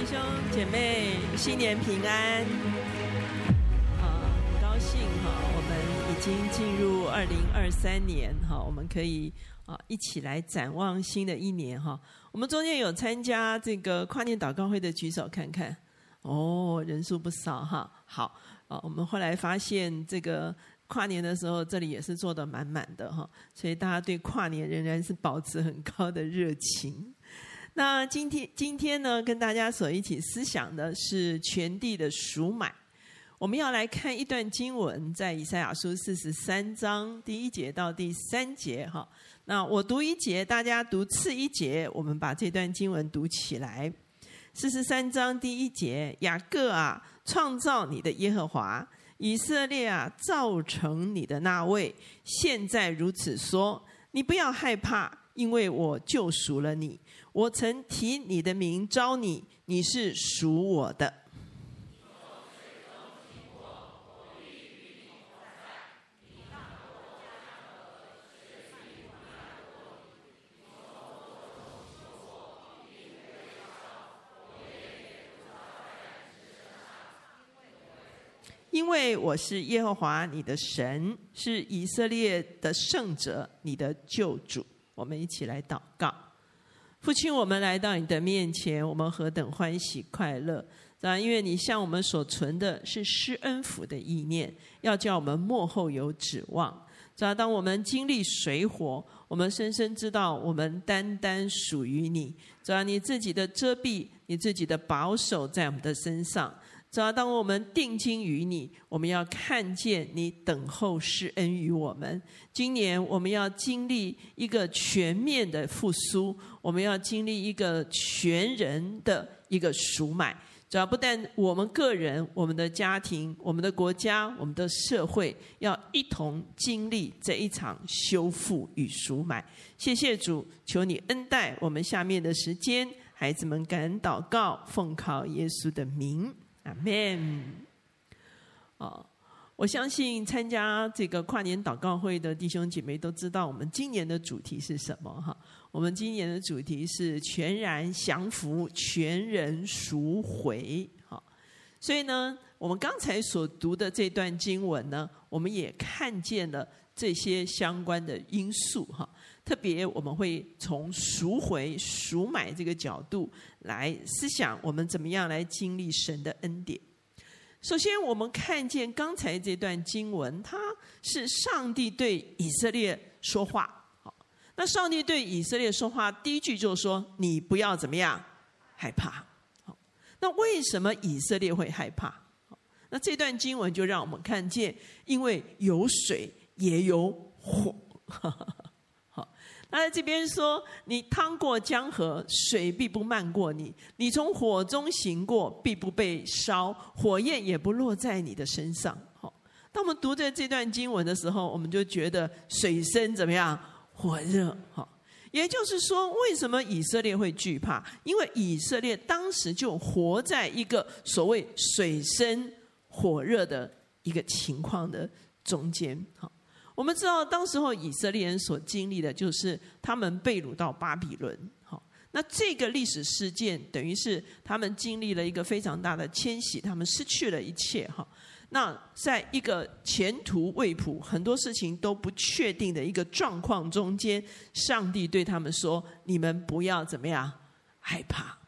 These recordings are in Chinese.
弟兄姐妹，新年平安！好，很高兴哈，我们已经进入二零二三年哈，我们可以啊一起来展望新的一年哈。我们中间有参加这个跨年祷告会的举手看看，哦，人数不少哈。好啊，我们后来发现这个跨年的时候，这里也是坐得满满的哈，所以大家对跨年仍然是保持很高的热情。那今天今天呢，跟大家所一起思想的是全地的赎买。我们要来看一段经文，在以赛亚书四十三章第一节到第三节哈。那我读一节，大家读次一节，我们把这段经文读起来。四十三章第一节：雅各啊，创造你的耶和华；以色列啊，造成你的那位，现在如此说：你不要害怕，因为我救赎了你。我曾提你的名召你，你是属我的。因为我是耶和华你的神，是以色列的圣者，你的救主。我们一起来祷告。父亲，我们来到你的面前，我们何等欢喜快乐！啊，因为你向我们所存的是施恩福的意念，要叫我们幕后有指望。啊，当我们经历水火，我们深深知道我们单单属于你。啊，你自己的遮蔽，你自己的保守在我们的身上。只要当我们定睛于你，我们要看见你等候施恩于我们。今年我们要经历一个全面的复苏，我们要经历一个全人的一个赎买。只要不但我们个人、我们的家庭、我们的国家、我们的社会，要一同经历这一场修复与赎买。谢谢主，求你恩待我们下面的时间，孩子们感恩祷告，奉靠耶稣的名。阿门。哦，我相信参加这个跨年祷告会的弟兄姐妹都知道，我们今年的主题是什么哈？我们今年的主题是全然降服，全人赎回。好，所以呢，我们刚才所读的这段经文呢，我们也看见了这些相关的因素哈。特别我们会从赎回、赎买这个角度来思想，我们怎么样来经历神的恩典。首先，我们看见刚才这段经文，它是上帝对以色列说话。好，那上帝对以色列说话，第一句就是说：“你不要怎么样害怕。”好，那为什么以色列会害怕？那这段经文就让我们看见，因为有水也有火。他在这边说：“你趟过江河，水必不漫过你；你从火中行过，必不被烧，火焰也不落在你的身上。”好，当我们读着这段经文的时候，我们就觉得水深怎么样？火热。好，也就是说，为什么以色列会惧怕？因为以色列当时就活在一个所谓水深火热的一个情况的中间。好。我们知道，当时候以色列人所经历的就是他们被掳到巴比伦。好，那这个历史事件等于是他们经历了一个非常大的迁徙，他们失去了一切。哈，那在一个前途未卜、很多事情都不确定的一个状况中间，上帝对他们说：“你们不要怎么样害怕。”，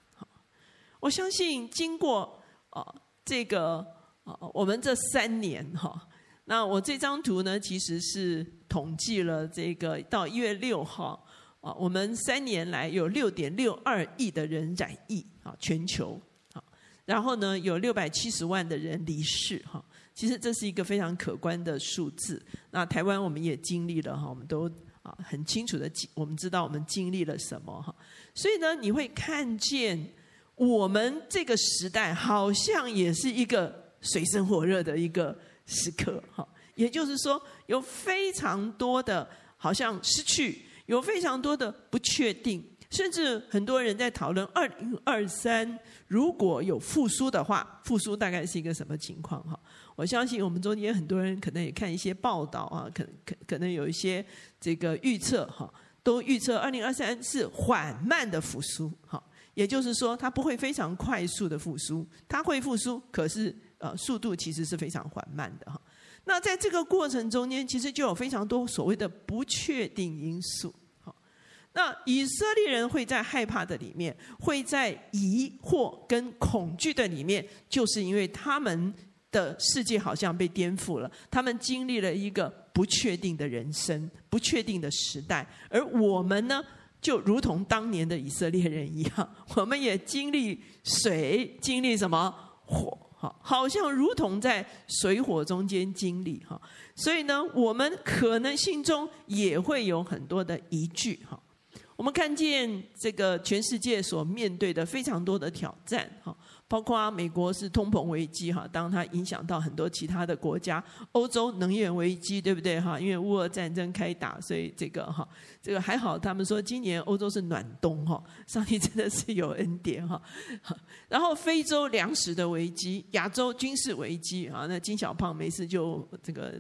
我相信经过啊这个啊我们这三年哈。那我这张图呢，其实是统计了这个到一月六号啊，我们三年来有六点六二亿的人染疫啊，全球啊，然后呢有六百七十万的人离世哈，其实这是一个非常可观的数字。那台湾我们也经历了哈，我们都啊很清楚的，我们知道我们经历了什么哈，所以呢，你会看见我们这个时代好像也是一个水深火热的一个。时刻，哈，也就是说，有非常多的好像失去，有非常多的不确定，甚至很多人在讨论二零二三如果有复苏的话，复苏大概是一个什么情况？哈，我相信我们中间很多人可能也看一些报道啊，可可可能有一些这个预测，哈，都预测二零二三是缓慢的复苏，哈，也就是说，它不会非常快速的复苏，它会复苏，可是呃，速度其实是非常缓慢的哈。那在这个过程中间，其实就有非常多所谓的不确定因素。好，那以色列人会在害怕的里面，会在疑惑跟恐惧的里面，就是因为他们的世界好像被颠覆了，他们经历了一个不确定的人生，不确定的时代，而我们呢，就如同当年的以色列人一样，我们也经历水，经历什么火。好，好像如同在水火中间经历哈，所以呢，我们可能心中也会有很多的疑惧哈。我们看见这个全世界所面对的非常多的挑战哈。包括美国是通膨危机哈，当它影响到很多其他的国家，欧洲能源危机对不对哈？因为乌俄战争开打，所以这个哈，这个还好，他们说今年欧洲是暖冬哈，上帝真的是有恩典哈。然后非洲粮食的危机，亚洲军事危机啊，那金小胖没事就这个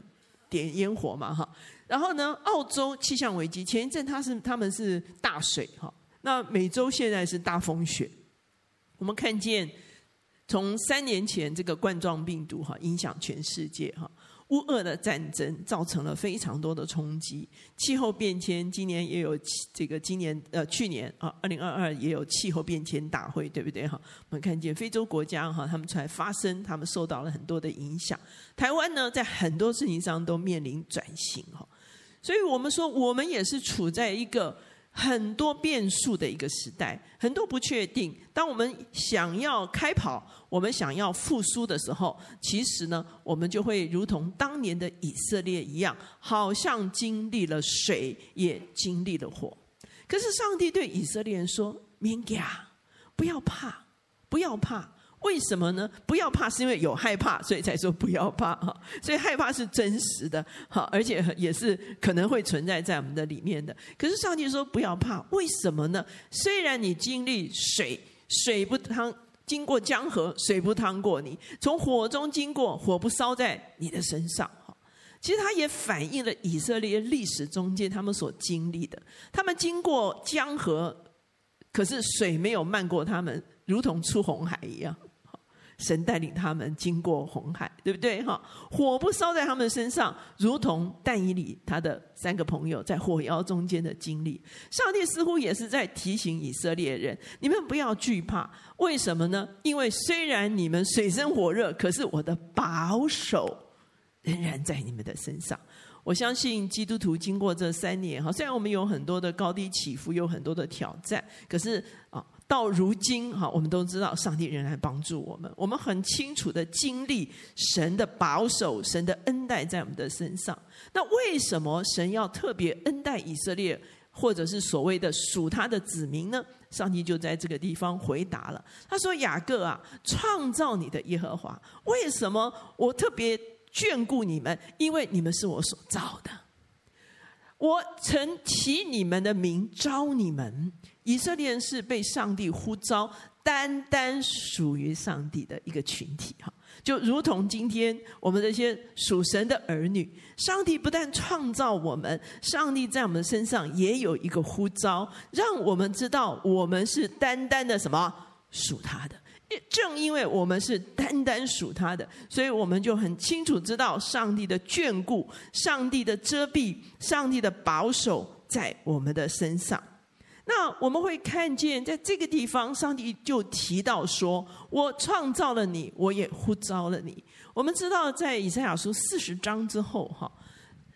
点烟火嘛哈。然后呢，澳洲气象危机，前一阵他是他们是大水哈，那美洲现在是大风雪，我们看见。从三年前这个冠状病毒哈影响全世界哈，乌俄的战争造成了非常多的冲击，气候变迁今年也有这个今年呃去年啊二零二二也有气候变迁大会对不对哈？我们看见非洲国家哈他们出来发声，他们受到了很多的影响。台湾呢在很多事情上都面临转型哈，所以我们说我们也是处在一个。很多变数的一个时代，很多不确定。当我们想要开跑，我们想要复苏的时候，其实呢，我们就会如同当年的以色列一样，好像经历了水，也经历了火。可是上帝对以色列人说：“免惊，不要怕，不要怕。”为什么呢？不要怕，是因为有害怕，所以才说不要怕哈。所以害怕是真实的，好，而且也是可能会存在在我们的里面的。可是上帝说不要怕，为什么呢？虽然你经历水，水不烫；经过江河，水不淌过你；从火中经过，火不烧在你的身上。哈，其实它也反映了以色列历史中间他们所经历的。他们经过江河，可是水没有漫过他们，如同出红海一样。神带领他们经过红海，对不对？哈，火不烧在他们身上，如同但以理他的三个朋友在火窑中间的经历。上帝似乎也是在提醒以色列人：你们不要惧怕。为什么呢？因为虽然你们水深火热，可是我的保守仍然在你们的身上。我相信基督徒经过这三年，哈，虽然我们有很多的高低起伏，有很多的挑战，可是啊。到如今，哈，我们都知道上帝仍然帮助我们。我们很清楚的经历神的保守、神的恩待在我们的身上。那为什么神要特别恩待以色列，或者是所谓的属他的子民呢？上帝就在这个地方回答了。他说：“雅各啊，创造你的耶和华，为什么我特别眷顾你们？因为你们是我所造的。我曾起你们的名召你们。”以色列人是被上帝呼召，单单属于上帝的一个群体，哈，就如同今天我们这些属神的儿女，上帝不但创造我们，上帝在我们身上也有一个呼召，让我们知道我们是单单的什么属他的。正因为我们是单单属他的，所以我们就很清楚知道上帝的眷顾、上帝的遮蔽、上帝的保守在我们的身上。那我们会看见，在这个地方，上帝就提到说：“我创造了你，我也呼召了你。”我们知道，在以赛亚书四十章之后，哈，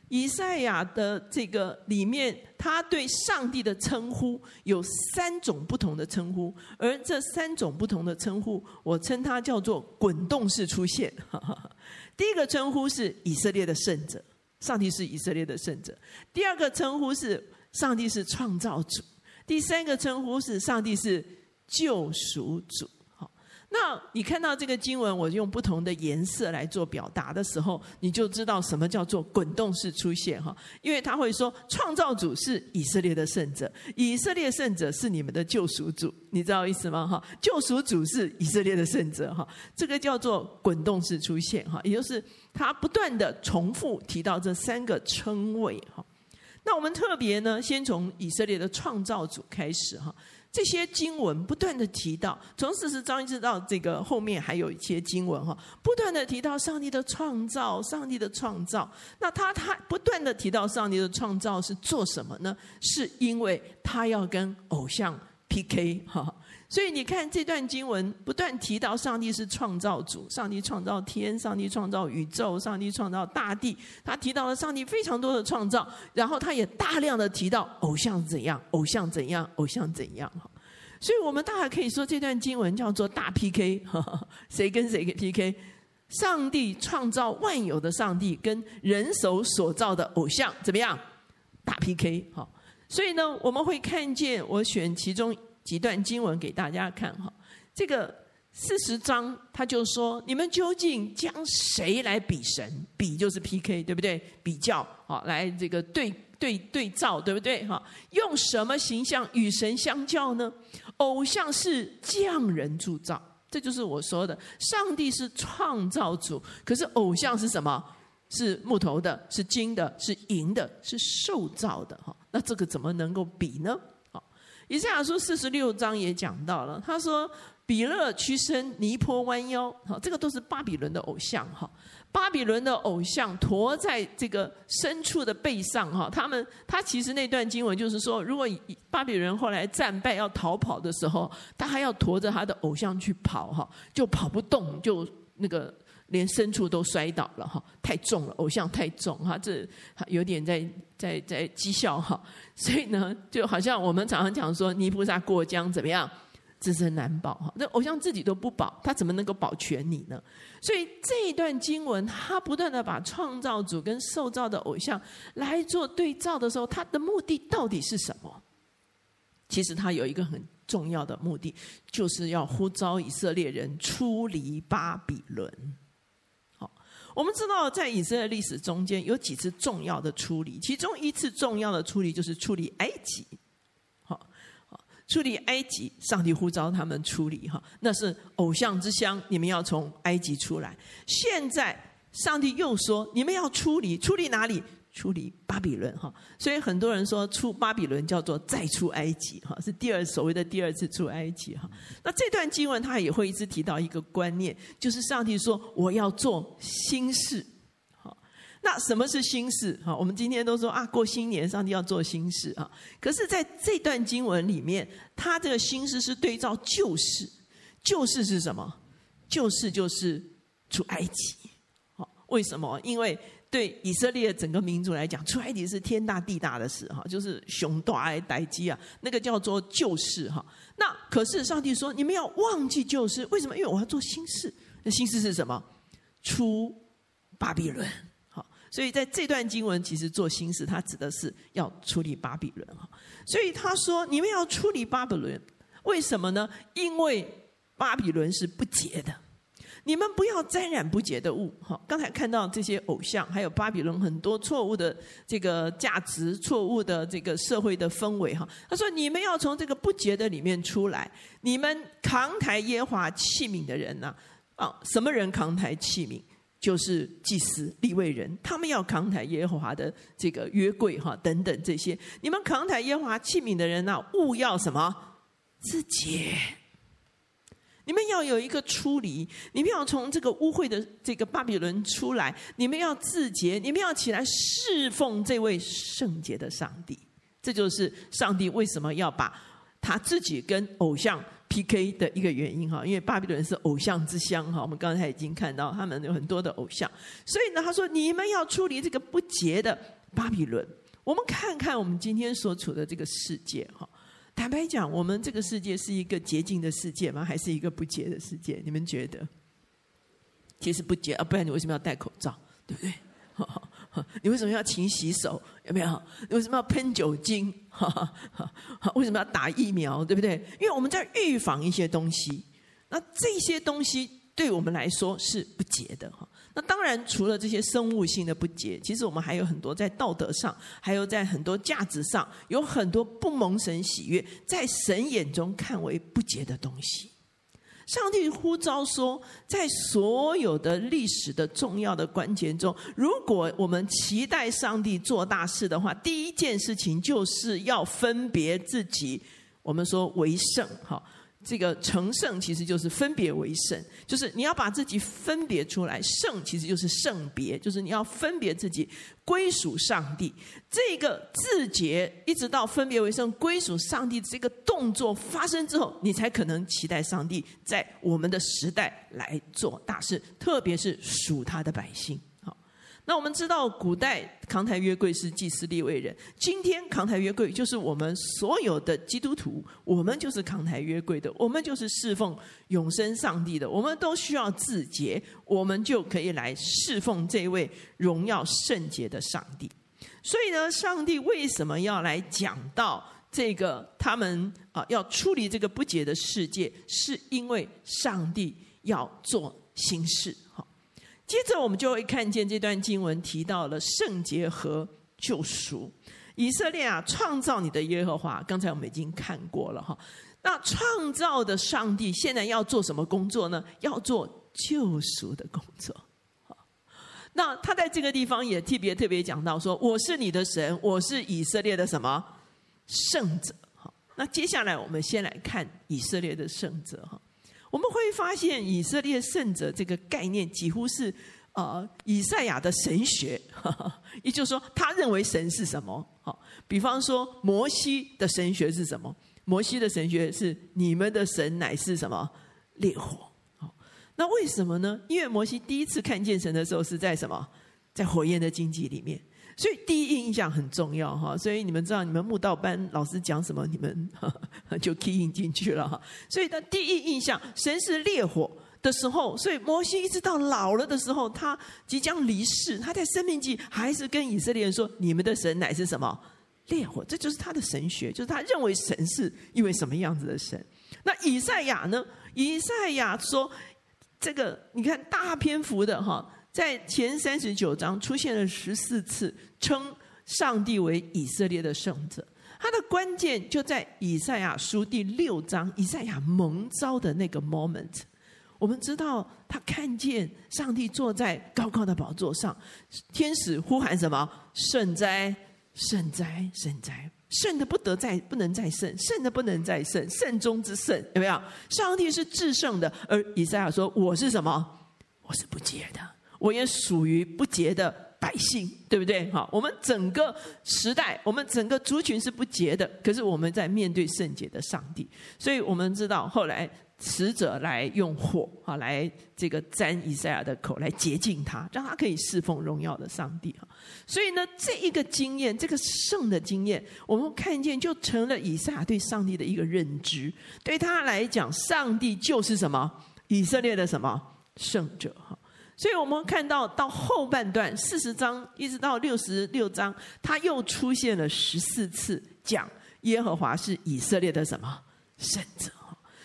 以赛亚的这个里面，他对上帝的称呼有三种不同的称呼，而这三种不同的称呼，我称它叫做滚动式出现。第一个称呼是以色列的圣者，上帝是以色列的圣者；第二个称呼是上帝是创造主。第三个称呼是上帝是救赎主，那你看到这个经文，我用不同的颜色来做表达的时候，你就知道什么叫做滚动式出现哈，因为他会说创造主是以色列的圣者，以色列圣者是你们的救赎主，你知道意思吗？哈，救赎主是以色列的圣者哈，这个叫做滚动式出现哈，也就是他不断的重复提到这三个称谓哈。那我们特别呢，先从以色列的创造主开始哈。这些经文不断的提到，从四十章一直到这个后面还有一些经文哈，不断的提到上帝的创造，上帝的创造。那他他不断的提到上帝的创造是做什么呢？是因为他要跟偶像 PK 哈。所以你看这段经文不断提到上帝是创造主，上帝创造天，上帝创造宇宙，上帝创造大地。他提到了上帝非常多的创造，然后他也大量的提到偶像怎样，偶像怎样，偶像怎样。所以我们大概可以说这段经文叫做大 PK，谁跟谁 PK？上帝创造万有的上帝跟人手所造的偶像怎么样？大 PK。好，所以呢，我们会看见我选其中。几段经文给大家看哈，这个四十章他就说：你们究竟将谁来比神？比就是 PK，对不对？比较好，来这个对对对照，对不对？哈，用什么形象与神相较呢？偶像是匠人铸造，这就是我说的，上帝是创造主，可是偶像是什么？是木头的，是金的，是银的，是受造的哈。那这个怎么能够比呢？以赛亚书四十六章也讲到了，他说：“比勒屈身，尼坡弯腰，好，这个都是巴比伦的偶像哈。巴比伦的偶像驮在这个牲畜的背上哈。他们他其实那段经文就是说，如果巴比伦后来战败要逃跑的时候，他还要驮着他的偶像去跑哈，就跑不动，就那个。”连牲畜都摔倒了哈，太重了，偶像太重哈，这有点在在在讥笑哈，所以呢，就好像我们常常讲说，泥菩萨过江怎么样，自身难保哈，那偶像自己都不保，他怎么能够保全你呢？所以这一段经文，他不断的把创造主跟受造的偶像来做对照的时候，他的目的到底是什么？其实他有一个很重要的目的，就是要呼召以色列人出离巴比伦。我们知道，在以色列历史中间有几次重要的处理，其中一次重要的处理就是处理埃及。好，好，处理埃及，上帝呼召他们处理，哈，那是偶像之乡，你们要从埃及出来。现在，上帝又说，你们要处理，处理哪里？出离巴比伦哈，所以很多人说出巴比伦叫做再出埃及哈，是第二所谓的第二次出埃及哈。那这段经文他也会一直提到一个观念，就是上帝说我要做新事。好，那什么是新事？哈，我们今天都说啊，过新年上帝要做新事啊。可是在这段经文里面，他这个新事是对照旧事，旧事是什么？旧事就是出埃及。好，为什么？因为对以色列整个民族来讲，出埃及是天大地大的事哈，就是熊大爱代基啊，那个叫做旧事哈。那可是上帝说，你们要忘记旧事，为什么？因为我要做新事。那新事是什么？出巴比伦。好，所以在这段经文，其实做新事，它指的是要处理巴比伦哈。所以他说，你们要处理巴比伦，为什么呢？因为巴比伦是不洁的。你们不要沾染不洁的物，哈！刚才看到这些偶像，还有巴比伦很多错误的这个价值、错误的这个社会的氛围，哈！他说：“你们要从这个不洁的里面出来，你们扛抬耶和华器皿的人呐，啊，什么人扛抬器皿？就是祭司、立位人，他们要扛抬耶和华的这个约柜，哈，等等这些。你们扛抬耶和华器皿的人呐，勿要什么？自洁。”你们要有一个出离，你们要从这个污秽的这个巴比伦出来，你们要自洁，你们要起来侍奉这位圣洁的上帝。这就是上帝为什么要把他自己跟偶像 PK 的一个原因哈，因为巴比伦是偶像之乡哈。我们刚才已经看到他们有很多的偶像，所以呢，他说你们要出离这个不洁的巴比伦。我们看看我们今天所处的这个世界哈。坦白讲，我们这个世界是一个洁净的世界吗？还是一个不洁的世界？你们觉得？其实不洁啊，不然你为什么要戴口罩？对不对？你为什么要勤洗手？有没有？你为什么要喷酒精？为什么要打疫苗？对不对？因为我们在预防一些东西。那这些东西对我们来说是不洁的哈。那当然，除了这些生物性的不洁，其实我们还有很多在道德上，还有在很多价值上，有很多不蒙神喜悦，在神眼中看为不洁的东西。上帝呼召说，在所有的历史的重要的关键中，如果我们期待上帝做大事的话，第一件事情就是要分别自己。我们说为圣，哈。这个成圣其实就是分别为圣，就是你要把自己分别出来。圣其实就是圣别，就是你要分别自己归属上帝。这个自洁一直到分别为圣归属上帝这个动作发生之后，你才可能期待上帝在我们的时代来做大事，特别是属他的百姓。那我们知道，古代扛台约柜是祭司立位人，今天扛台约柜就是我们所有的基督徒，我们就是扛台约柜的，我们就是侍奉永生上帝的，我们都需要自洁，我们就可以来侍奉这位荣耀圣洁的上帝。所以呢，上帝为什么要来讲到这个他们啊要处理这个不洁的世界，是因为上帝要做新事。接着，我们就会看见这段经文提到了圣洁和救赎。以色列啊，创造你的耶和华，刚才我们已经看过了哈。那创造的上帝现在要做什么工作呢？要做救赎的工作。那他在这个地方也特别特别讲到说：“我是你的神，我是以色列的什么圣者。”，那接下来我们先来看以色列的圣者哈。我们会发现以色列圣者这个概念几乎是呃以赛亚的神学，也就是说，他认为神是什么？好，比方说摩西的神学是什么？摩西的神学是你们的神乃是什么？烈火。好，那为什么呢？因为摩西第一次看见神的时候是在什么？在火焰的荆棘里面。所以第一印象很重要哈，所以你们知道你们慕道班老师讲什么，你们 就 key in 进去了哈。所以的第一印象，神是烈火的时候，所以摩西一直到老了的时候，他即将离世，他在生命记还是跟以色列人说：“你们的神乃是什么？烈火。”这就是他的神学，就是他认为神是一位什么样子的神。那以赛亚呢？以赛亚说：“这个你看大篇幅的哈。”在前三十九章出现了十四次称上帝为以色列的圣者，他的关键就在以赛亚书第六章，以赛亚蒙召的那个 moment。我们知道他看见上帝坐在高高的宝座上，天使呼喊什么？圣哉，圣哉，圣哉！圣的不得再不能再圣，圣的不能再圣，圣中之圣，有没有？上帝是至圣的，而以赛亚说：“我是什么？我是不洁的。”我也属于不洁的百姓，对不对？好，我们整个时代，我们整个族群是不洁的，可是我们在面对圣洁的上帝，所以我们知道后来使者来用火啊，来这个沾以赛亚的口，来洁净他，让他可以侍奉荣耀的上帝哈。所以呢，这一个经验，这个圣的经验，我们看见就成了以赛亚对上帝的一个认知。对他来讲，上帝就是什么？以色列的什么圣者哈？所以我们看到到后半段四十章一直到六十六章，他又出现了十四次讲耶和华是以色列的什么圣者。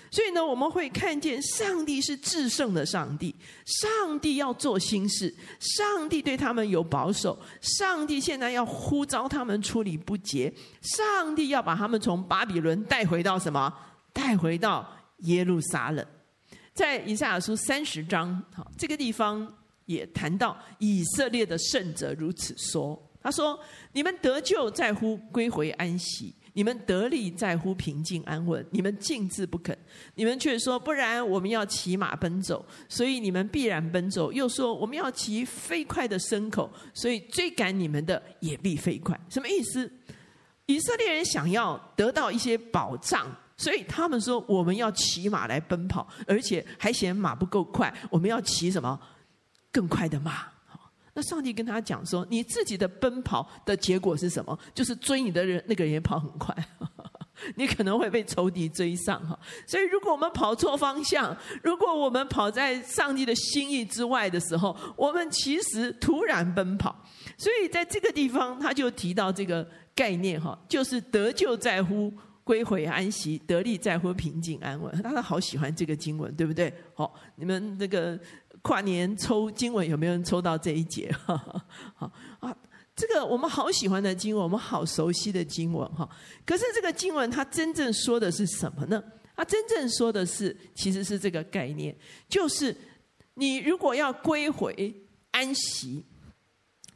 所以呢，我们会看见上帝是至圣的上帝，上帝要做新事，上帝对他们有保守，上帝现在要呼召他们处理不洁，上帝要把他们从巴比伦带回到什么？带回到耶路撒冷。在以赛亚书三十章，好，这个地方也谈到以色列的圣者如此说：“他说，你们得救在乎归回安息，你们得力在乎平静安稳。你们静自不肯，你们却说不然，我们要骑马奔走，所以你们必然奔走。又说我们要骑飞快的牲口，所以追赶你们的也必飞快。什么意思？以色列人想要得到一些保障。”所以他们说，我们要骑马来奔跑，而且还嫌马不够快，我们要骑什么更快的马？那上帝跟他讲说，你自己的奔跑的结果是什么？就是追你的人那个人也跑很快，你可能会被仇敌追上哈。所以如果我们跑错方向，如果我们跑在上帝的心意之外的时候，我们其实突然奔跑。所以在这个地方，他就提到这个概念哈，就是得救在乎。归回安息，得力在乎平静安稳。大家好喜欢这个经文，对不对？好，你们那个跨年抽经文有没有人抽到这一节？好啊，这个我们好喜欢的经文，我们好熟悉的经文哈。可是这个经文它真正说的是什么呢？它真正说的是，其实是这个概念，就是你如果要归回安息，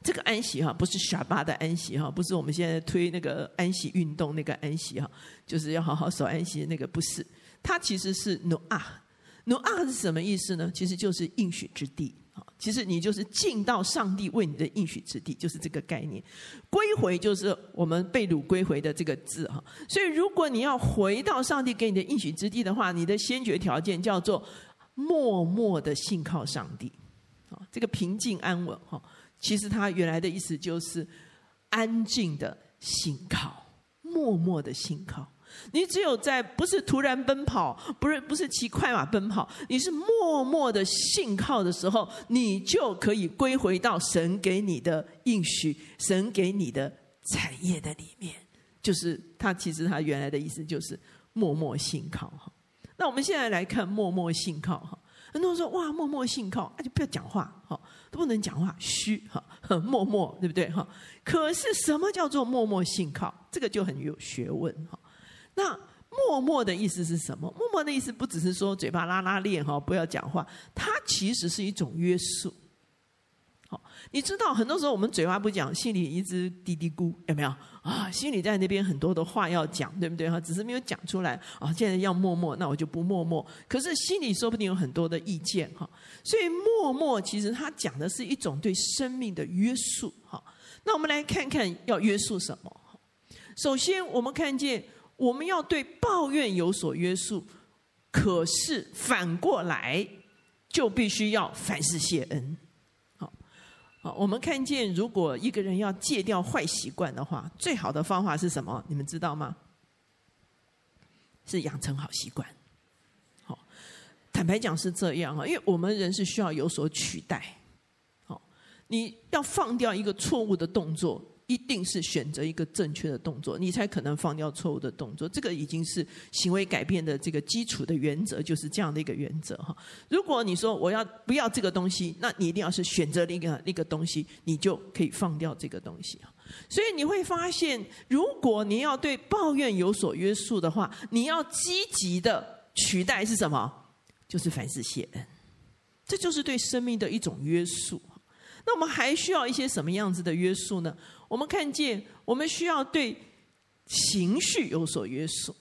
这个安息哈，不是沙巴的安息哈，不是我们现在推那个安息运动那个安息哈，就是要好好守安息那个不是，它其实是努啊，努啊是什么意思呢？其实就是应许之地啊。其实你就是进到上帝为你的应许之地，就是这个概念。归回就是我们被掳归回的这个字哈。所以如果你要回到上帝给你的应许之地的话，你的先决条件叫做默默的信靠上帝。啊，这个平静安稳哈，其实它原来的意思就是安静的信靠，默默的信靠。你只有在不是突然奔跑，不是不是骑快马奔跑，你是默默的信靠的时候，你就可以归回到神给你的应许，神给你的产业的里面。就是他其实他原来的意思就是默默信靠哈。那我们现在来看默默信靠哈。很多人说哇，默默信靠，那就不要讲话哈，不能讲话，虚哈，默默对不对哈？可是什么叫做默默信靠？这个就很有学问哈。那默默的意思是什么？默默的意思不只是说嘴巴拉拉链哈，不要讲话，它其实是一种约束。好，你知道很多时候我们嘴巴不讲，心里一直嘀嘀咕，有没有啊？心里在那边很多的话要讲，对不对哈？只是没有讲出来啊。现在要默默，那我就不默默。可是心里说不定有很多的意见哈。所以默默其实它讲的是一种对生命的约束。哈，那我们来看看要约束什么。首先，我们看见。我们要对抱怨有所约束，可是反过来就必须要凡事谢恩。好，我们看见，如果一个人要戒掉坏习惯的话，最好的方法是什么？你们知道吗？是养成好习惯。好，坦白讲是这样啊，因为我们人是需要有所取代。好，你要放掉一个错误的动作。一定是选择一个正确的动作，你才可能放掉错误的动作。这个已经是行为改变的这个基础的原则，就是这样的一个原则哈。如果你说我要不要这个东西，那你一定要是选择另一个一个东西，你就可以放掉这个东西。所以你会发现，如果你要对抱怨有所约束的话，你要积极的取代是什么？就是凡事谢恩，这就是对生命的一种约束。那我们还需要一些什么样子的约束呢？我们看见，我们需要对情绪有所约束。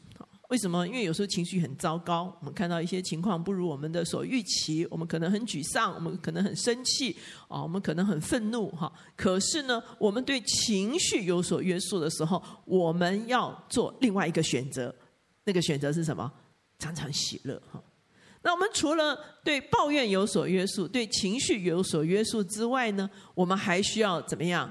为什么？因为有时候情绪很糟糕，我们看到一些情况不如我们的所预期，我们可能很沮丧，我们可能很生气，啊，我们可能很愤怒，哈。可是呢，我们对情绪有所约束的时候，我们要做另外一个选择。那个选择是什么？常常喜乐，哈。那我们除了对抱怨有所约束，对情绪有所约束之外呢，我们还需要怎么样？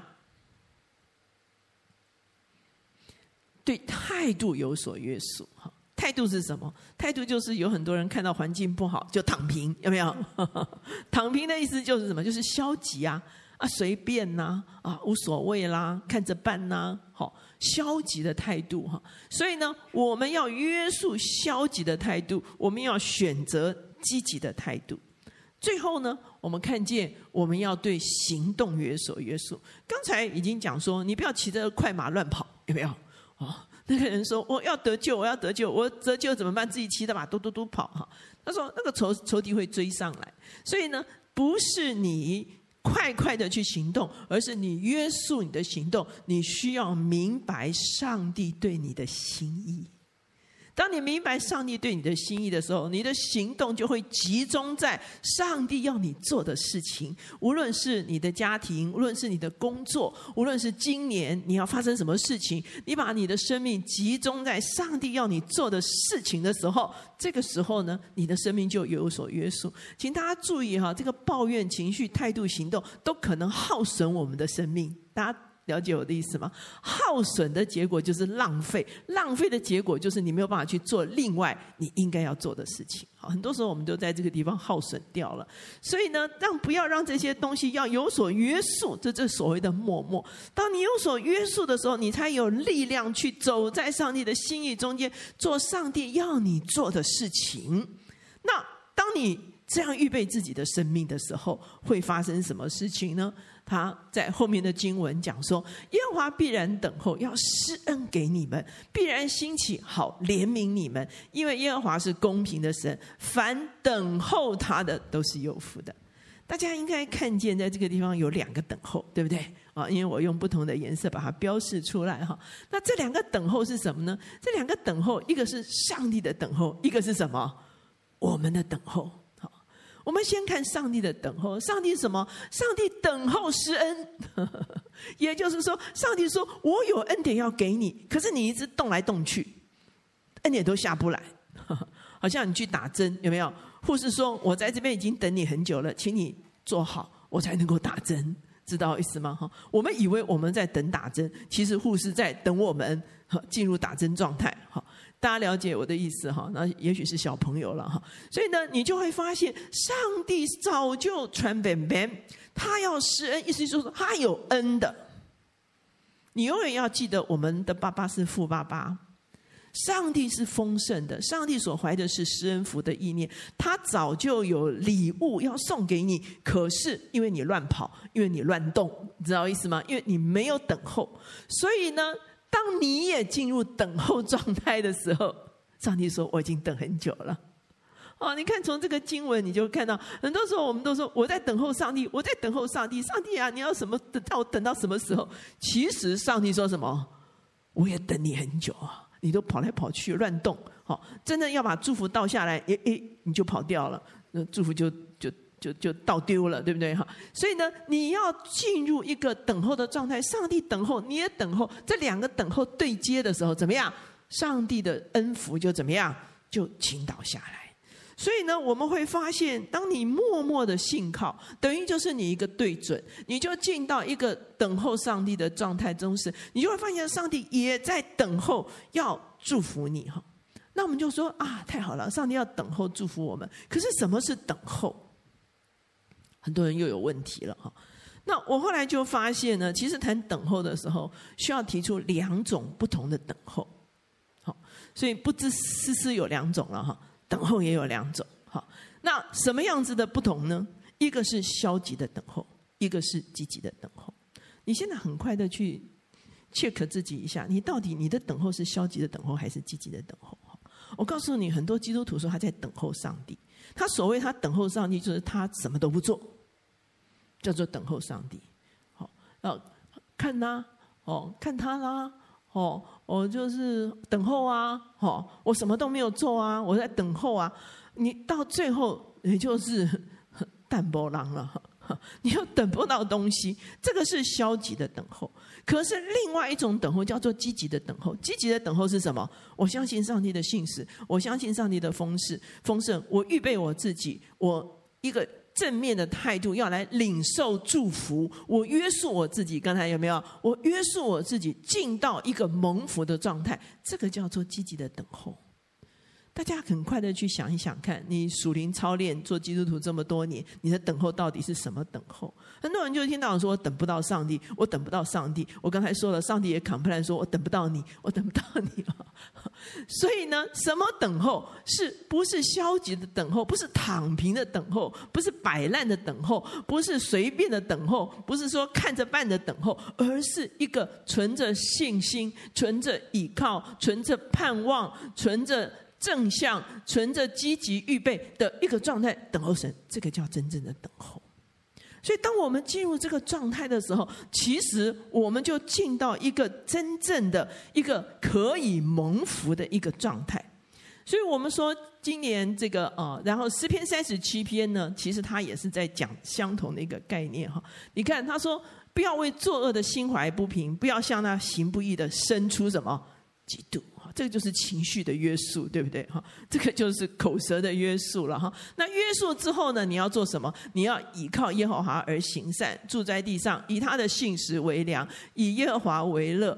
对态度有所约束。哈，态度是什么？态度就是有很多人看到环境不好就躺平，有没有？躺平的意思就是什么？就是消极啊，啊，随便呐，啊，啊，无所谓啦，看着办呐，好。消极的态度哈，所以呢，我们要约束消极的态度，我们要选择积极的态度。最后呢，我们看见我们要对行动有所约束。刚才已经讲说，你不要骑着快马乱跑，有没有？哦，那个人说我要得救，我要得救，我得救怎么办？自己骑着马嘟嘟嘟跑哈。他说那个仇仇敌会追上来，所以呢，不是你。快快的去行动，而是你约束你的行动。你需要明白上帝对你的心意。当你明白上帝对你的心意的时候，你的行动就会集中在上帝要你做的事情。无论是你的家庭，无论是你的工作，无论是今年你要发生什么事情，你把你的生命集中在上帝要你做的事情的时候，这个时候呢，你的生命就有所约束。请大家注意哈，这个抱怨情绪、态度、行动都可能耗损我们的生命。大家。了解我的意思吗？耗损的结果就是浪费，浪费的结果就是你没有办法去做另外你应该要做的事情。好，很多时候我们都在这个地方耗损掉了。所以呢，让不要让这些东西要有所约束，这这所谓的默默。当你有所约束的时候，你才有力量去走在上帝的心意中间，做上帝要你做的事情。那当你这样预备自己的生命的时候，会发生什么事情呢？他在后面的经文讲说：“耶和华必然等候，要施恩给你们；必然兴起，好怜悯你们。因为耶和华是公平的神，凡等候他的都是有福的。”大家应该看见，在这个地方有两个等候，对不对？啊，因为我用不同的颜色把它标示出来哈。那这两个等候是什么呢？这两个等候，一个是上帝的等候，一个是什么？我们的等候。我们先看上帝的等候。上帝什么？上帝等候施恩，也就是说，上帝说：“我有恩典要给你，可是你一直动来动去，恩典都下不来。”好像你去打针，有没有？护士说：“我在这边已经等你很久了，请你坐好，我才能够打针，知道意思吗？”哈，我们以为我们在等打针，其实护士在等我们进入打针状态。哈，大家了解我的意思哈？那也许是小朋友了哈。所以呢，你就会发现，上帝早就传本本，他要施恩，意思就是说他有恩的。你永远要记得，我们的爸爸是富爸爸。上帝是丰盛的，上帝所怀的是施恩福的意念，他早就有礼物要送给你，可是因为你乱跑，因为你乱动，你知道意思吗？因为你没有等候，所以呢，当你也进入等候状态的时候，上帝说：“我已经等很久了。”哦，你看从这个经文，你就看到很多时候我们都说我在等候上帝，我在等候上帝，上帝啊，你要什么等到我等到什么时候？其实上帝说什么？我也等你很久啊。你都跑来跑去乱动，好，真的要把祝福倒下来，诶诶，你就跑掉了，那祝福就就就倒丢了，对不对哈？所以呢，你要进入一个等候的状态，上帝等候，你也等候，这两个等候对接的时候，怎么样？上帝的恩福就怎么样？就倾倒下来。所以呢，我们会发现，当你默默的信靠，等于就是你一个对准，你就进到一个等候上帝的状态中时，你就会发现上帝也在等候要祝福你哈。那我们就说啊，太好了，上帝要等候祝福我们。可是什么是等候？很多人又有问题了哈。那我后来就发现呢，其实谈等候的时候，需要提出两种不同的等候。好，所以不知思思有两种了哈。等候也有两种，好，那什么样子的不同呢？一个是消极的等候，一个是积极的等候。你现在很快的去 check 自己一下，你到底你的等候是消极的等候还是积极的等候？我告诉你，很多基督徒说他在等候上帝，他所谓他等候上帝，就是他什么都不做，叫做等候上帝。好，那看他，哦，看他啦。哦，我就是等候啊，哦，我什么都没有做啊，我在等候啊。你到最后，也就是淡泊狼了，你又等不到东西，这个是消极的等候。可是另外一种等候叫做积极的等候。积极的等候是什么？我相信上帝的信实，我相信上帝的丰盛，丰盛。我预备我自己，我一个。正面的态度要来领受祝福，我约束我自己。刚才有没有？我约束我自己进到一个蒙福的状态，这个叫做积极的等候。大家很快的去想一想看，你属灵操练做基督徒这么多年，你的等候到底是什么等候？很多人就听到说我等不到上帝，我等不到上帝。我刚才说了，上帝也赶不来说我等不到你，我等不到你了。所以呢，什么等候？是不是消极的等候？不是躺平的等候？不是摆烂的等候？不是随便的等候？不是说看着办的等候？而是一个存着信心、存着倚靠、存着盼望、存着。正向、存着积极预备的一个状态等候神，这个叫真正的等候。所以，当我们进入这个状态的时候，其实我们就进到一个真正的一个可以蒙福的一个状态。所以我们说，今年这个啊，然后诗篇三十七篇呢，其实他也是在讲相同的一个概念哈。你看，他说：“不要为作恶的心怀不平，不要向那行不义的生出什么嫉妒。”这个就是情绪的约束，对不对？哈，这个就是口舌的约束了哈。那约束之后呢？你要做什么？你要倚靠耶和华而行善，住在地上，以他的信实为粮，以耶和华为乐，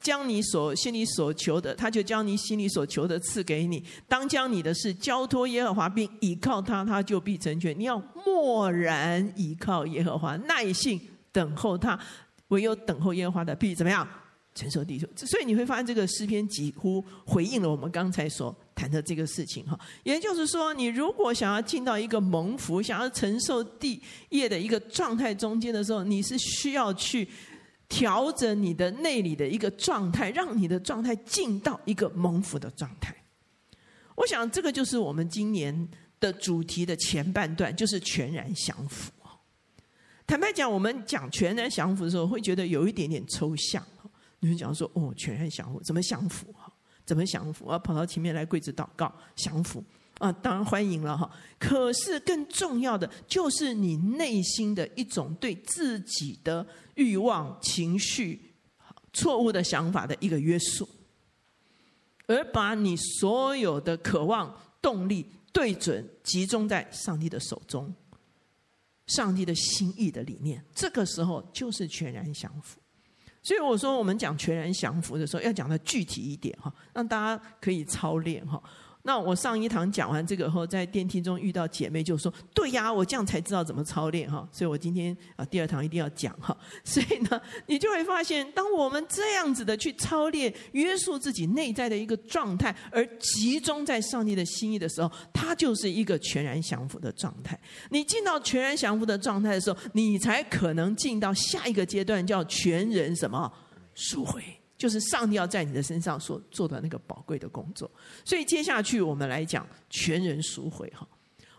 将你所心里所求的，他就将你心里所求的赐给你。当将你的事交托耶和华，并倚靠他，他就必成全。你要默然倚靠耶和华，耐性等候他。唯有等候耶和华的，必怎么样？承受地球。所以你会发现，这个诗篇几乎回应了我们刚才所谈的这个事情哈。也就是说，你如果想要进到一个蒙福、想要承受地业的一个状态中间的时候，你是需要去调整你的内里的一个状态，让你的状态进到一个蒙福的状态。我想，这个就是我们今年的主题的前半段，就是全然降服。坦白讲，我们讲全然降服的时候，会觉得有一点点抽象。你们讲说，哦，全然降服，怎么降服？哈，怎么降服？啊，跑到前面来跪着祷告，降服啊，当然欢迎了哈。可是更重要的，就是你内心的一种对自己的欲望、情绪、错误的想法的一个约束，而把你所有的渴望、动力对准，集中在上帝的手中。上帝的心意的里面，这个时候就是全然降服。所以我说，我们讲全然降服的时候，要讲的具体一点哈，让大家可以操练哈。那我上一堂讲完这个后，在电梯中遇到姐妹就说：“对呀，我这样才知道怎么操练哈。”所以我今天啊，第二堂一定要讲哈。所以呢，你就会发现，当我们这样子的去操练、约束自己内在的一个状态，而集中在上帝的心意的时候，它就是一个全然降服的状态。你进到全然降服的状态的时候，你才可能进到下一个阶段，叫全人什么赎回。就是上帝要在你的身上所做的那个宝贵的工作，所以接下去我们来讲全人赎回哈。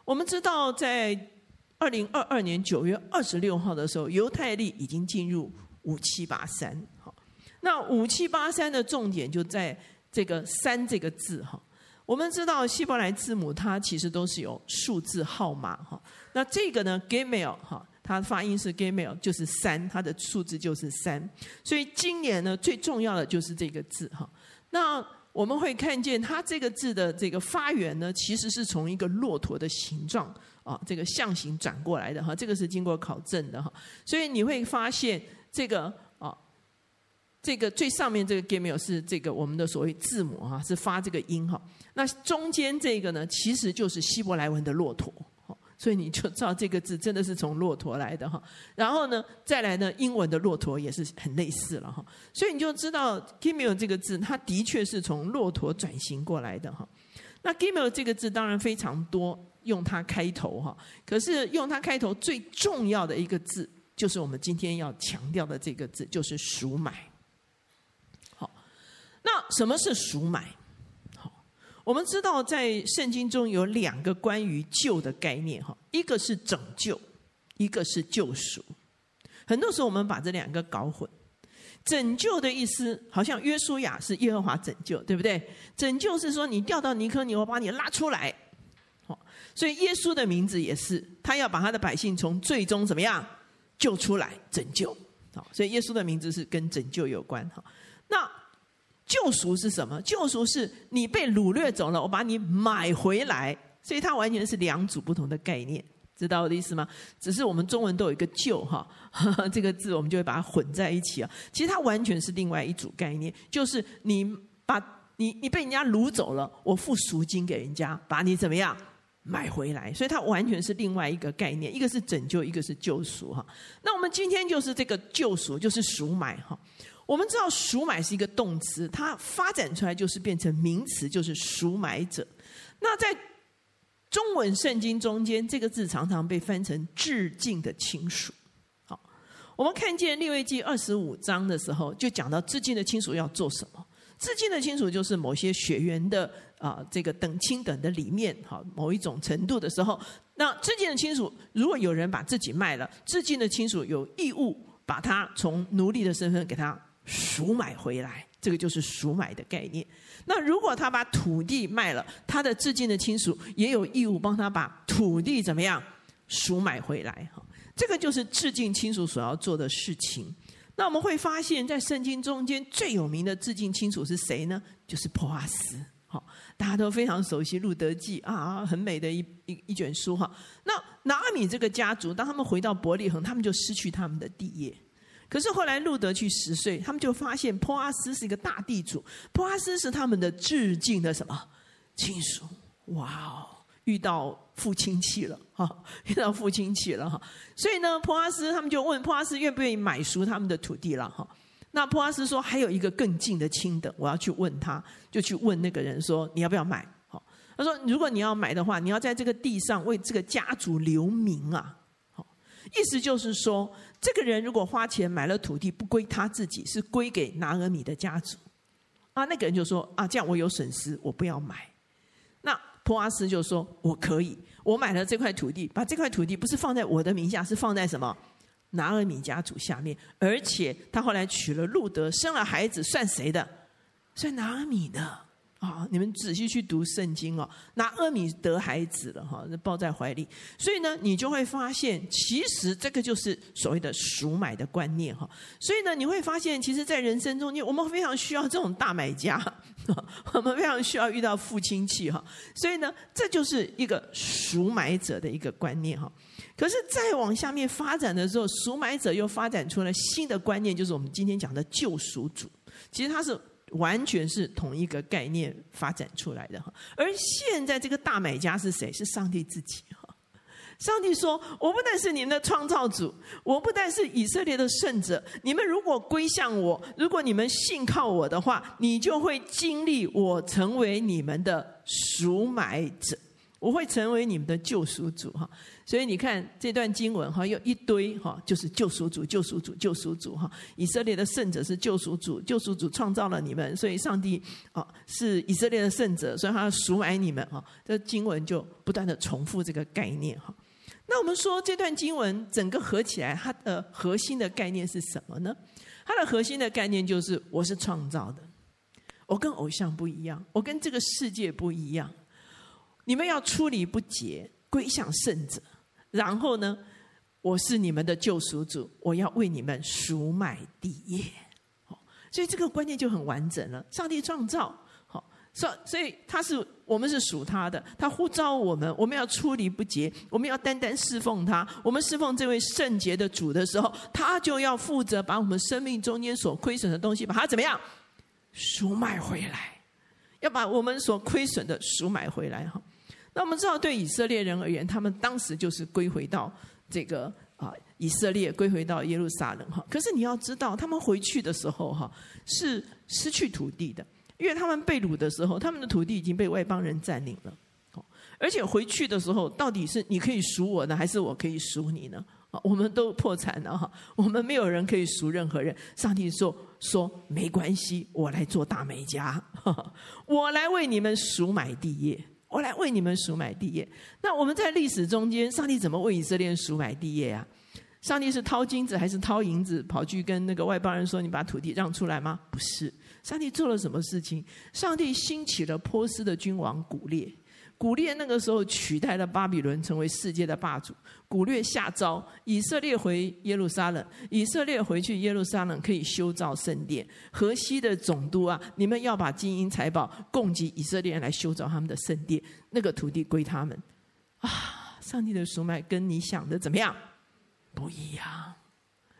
我们知道在二零二二年九月二十六号的时候，犹太历已经进入五七八三哈。那五七八三的重点就在这个三这个字哈。我们知道希伯来字母它其实都是有数字号码哈。那这个呢，Gimel 哈。它发音是 Gimel，就是三，它的数字就是三。所以今年呢，最重要的就是这个字哈。那我们会看见它这个字的这个发源呢，其实是从一个骆驼的形状啊，这个象形转过来的哈。这个是经过考证的哈。所以你会发现这个啊，这个最上面这个 Gimel 是这个我们的所谓字母哈，是发这个音哈。那中间这个呢，其实就是希伯来文的骆驼。所以你就知道这个字真的是从骆驼来的哈，然后呢，再来呢，英文的骆驼也是很类似了哈，所以你就知道 Gimel 这个字，它的确是从骆驼转型过来的哈。那 Gimel 这个字当然非常多，用它开头哈，可是用它开头最重要的一个字，就是我们今天要强调的这个字，就是赎买。好，那什么是赎买？我们知道，在圣经中有两个关于救的概念，哈，一个是拯救，一个是救赎。很多时候我们把这两个搞混。拯救的意思，好像约书亚是耶和华拯救，对不对？拯救是说你掉到泥坑里，我把你拉出来。好，所以耶稣的名字也是，他要把他的百姓从最终怎么样救出来，拯救。好，所以耶稣的名字是跟拯救有关。哈，那。救赎是什么？救赎是你被掳掠走了，我把你买回来，所以它完全是两组不同的概念，知道我的意思吗？只是我们中文都有一个“救”哈，这个字我们就会把它混在一起啊。其实它完全是另外一组概念，就是你把你你被人家掳走了，我付赎金给人家，把你怎么样买回来，所以它完全是另外一个概念，一个是拯救，一个是救赎哈。那我们今天就是这个救赎，就是赎买哈。我们知道赎买是一个动词，它发展出来就是变成名词，就是赎买者。那在中文圣经中间，这个字常常被翻成致敬的亲属。好，我们看见利未记二十五章的时候，就讲到致敬的亲属要做什么。致敬的亲属就是某些血缘的啊，这个等亲等的里面，好某一种程度的时候，那致敬的亲属，如果有人把自己卖了，致敬的亲属有义务把他从奴隶的身份给他。赎买回来，这个就是赎买的概念。那如果他把土地卖了，他的至近的亲属也有义务帮他把土地怎么样赎买回来。哈，这个就是致敬亲属所要做的事情。那我们会发现，在圣经中间最有名的致敬亲属是谁呢？就是波阿斯。好，大家都非常熟悉《路得记》啊，很美的一一一卷书哈。那拿俄米这个家族，当他们回到伯利恒，他们就失去他们的地业。可是后来路得去十岁，他们就发现波阿斯是一个大地主，波阿斯是他们的致敬的什么亲属？哇哦，遇到父亲戚了哈，遇到父亲戚了哈。所以呢，波阿斯他们就问波阿斯愿不愿意买赎他们的土地了哈。那波阿斯说还有一个更近的亲等，我要去问他，就去问那个人说你要不要买？哈，他说如果你要买的话，你要在这个地上为这个家族留名啊。意思就是说，这个人如果花钱买了土地，不归他自己，是归给拿俄米的家族。啊，那个人就说啊，这样我有损失，我不要买。那波阿斯就说我可以，我买了这块土地，把这块土地不是放在我的名下，是放在什么？拿俄米家族下面，而且他后来娶了路德，生了孩子，算谁的？算拿俄米的。啊，你们仔细去读圣经哦，拿阿米得孩子了哈，那抱在怀里，所以呢，你就会发现，其实这个就是所谓的赎买的观念哈。所以呢，你会发现，其实，在人生中间，我们非常需要这种大买家，我们非常需要遇到父亲气哈。所以呢，这就是一个赎买者的一个观念哈。可是再往下面发展的时候，赎买者又发展出了新的观念，就是我们今天讲的救赎主。其实他是。完全是同一个概念发展出来的哈，而现在这个大买家是谁？是上帝自己哈。上帝说：“我不但是你们的创造主，我不但是以色列的圣者。你们如果归向我，如果你们信靠我的话，你就会经历我成为你们的赎买者。”我会成为你们的救赎主哈，所以你看这段经文哈，有一堆哈，就是救赎主、救赎主、救赎主哈。以色列的圣者是救赎主，救赎主创造了你们，所以上帝啊是以色列的圣者，所以他要赎买你们哈。这经文就不断的重复这个概念哈。那我们说这段经文整个合起来，它的核心的概念是什么呢？它的核心的概念就是我是创造的，我跟偶像不一样，我跟这个世界不一样。你们要出离不洁，归向圣者。然后呢，我是你们的救赎主，我要为你们赎买地业。好，所以这个观念就很完整了。上帝创造，好，所所以他是我们是属他的，他呼召我们，我们要出离不洁，我们要单单侍奉他。我们侍奉这位圣洁的主的时候，他就要负责把我们生命中间所亏损的东西，把它怎么样赎买回来，要把我们所亏损的赎买回来哈。那我们知道，对以色列人而言，他们当时就是归回到这个啊以色列，归回到耶路撒冷哈。可是你要知道，他们回去的时候哈是失去土地的，因为他们被掳的时候，他们的土地已经被外邦人占领了。而且回去的时候，到底是你可以赎我呢，还是我可以赎你呢？啊，我们都破产了哈，我们没有人可以赎任何人。上帝说说没关系，我来做大买家，我来为你们赎买地业。我来为你们赎买地业。那我们在历史中间，上帝怎么为以色列赎买地业呀？上帝是掏金子还是掏银子跑去跟那个外邦人说：“你把土地让出来吗？”不是，上帝做了什么事情？上帝兴起了波斯的君王古列。古列那个时候取代了巴比伦，成为世界的霸主。古列下诏，以色列回耶路撒冷，以色列回去耶路撒冷可以修造圣殿。河西的总督啊，你们要把金银财宝供给以色列来修造他们的圣殿，那个土地归他们。啊，上帝的赎买跟你想的怎么样？不一样。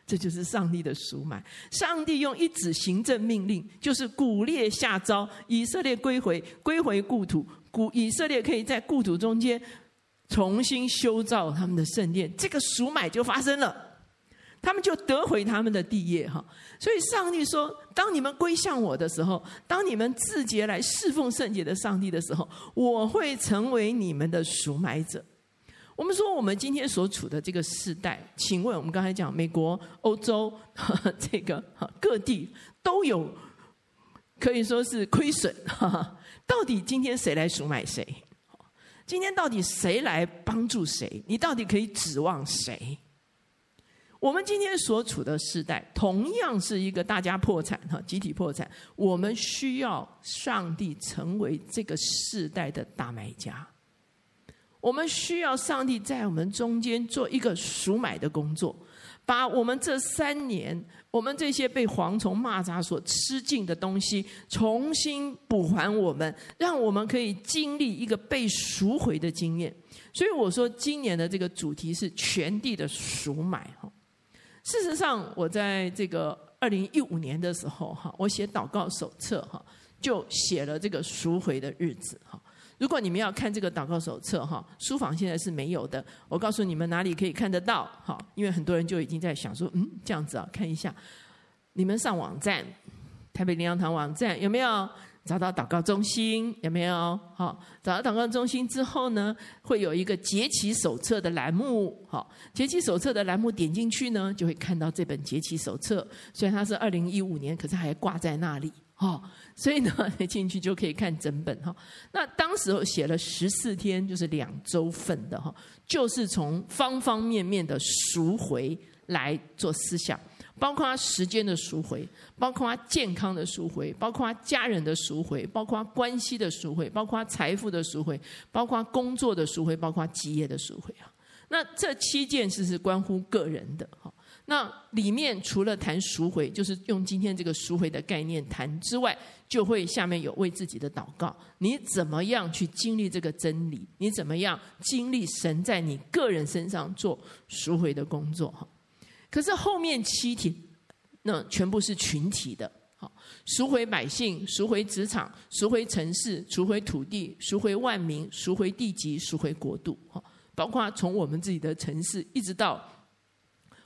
这就是上帝的赎买。上帝用一纸行政命令，就是古列下诏，以色列归回，归回故土。古以色列可以在故土中间重新修造他们的圣殿，这个赎买就发生了，他们就得回他们的地业哈。所以上帝说：当你们归向我的时候，当你们自洁来侍奉圣洁的上帝的时候，我会成为你们的赎买者。我们说，我们今天所处的这个时代，请问我们刚才讲美国、欧洲 这个各地都有可以说是亏损。到底今天谁来赎买谁？今天到底谁来帮助谁？你到底可以指望谁？我们今天所处的时代，同样是一个大家破产哈，集体破产。我们需要上帝成为这个世代的大买家。我们需要上帝在我们中间做一个赎买的工作。把我们这三年，我们这些被蝗虫、蚂蚱所吃尽的东西，重新补还我们，让我们可以经历一个被赎回的经验。所以我说，今年的这个主题是全地的赎买。哈，事实上，我在这个二零一五年的时候，哈，我写祷告手册，哈，就写了这个赎回的日子，哈。如果你们要看这个祷告手册哈，书房现在是没有的。我告诉你们哪里可以看得到哈，因为很多人就已经在想说，嗯，这样子啊，看一下你们上网站，台北灵粮堂网站有没有？找到祷告中心有没有？好，找到祷告中心之后呢，会有一个节期手册的栏目。好，节期手册的栏目点进去呢，就会看到这本节期手册。虽然它是二零一五年，可是还挂在那里。哦，所以呢，进去就可以看整本哈。那当时候写了十四天，就是两周份的哈，就是从方方面面的赎回来做思想。包括他时间的赎回，包括他健康的赎回，包括他家人的赎回，包括他关系的赎回，包括他财富的赎回，包括他工作的赎回，包括他企业的赎回啊。那这七件事是关乎个人的哈。那里面除了谈赎回，就是用今天这个赎回的概念谈之外，就会下面有为自己的祷告，你怎么样去经历这个真理？你怎么样经历神在你个人身上做赎回的工作哈？可是后面七题，那全部是群体的，好，赎回百姓，赎回职场，赎回城市，赎回土地，赎回万民，赎回地级，赎回国度，哈，包括从我们自己的城市一直到。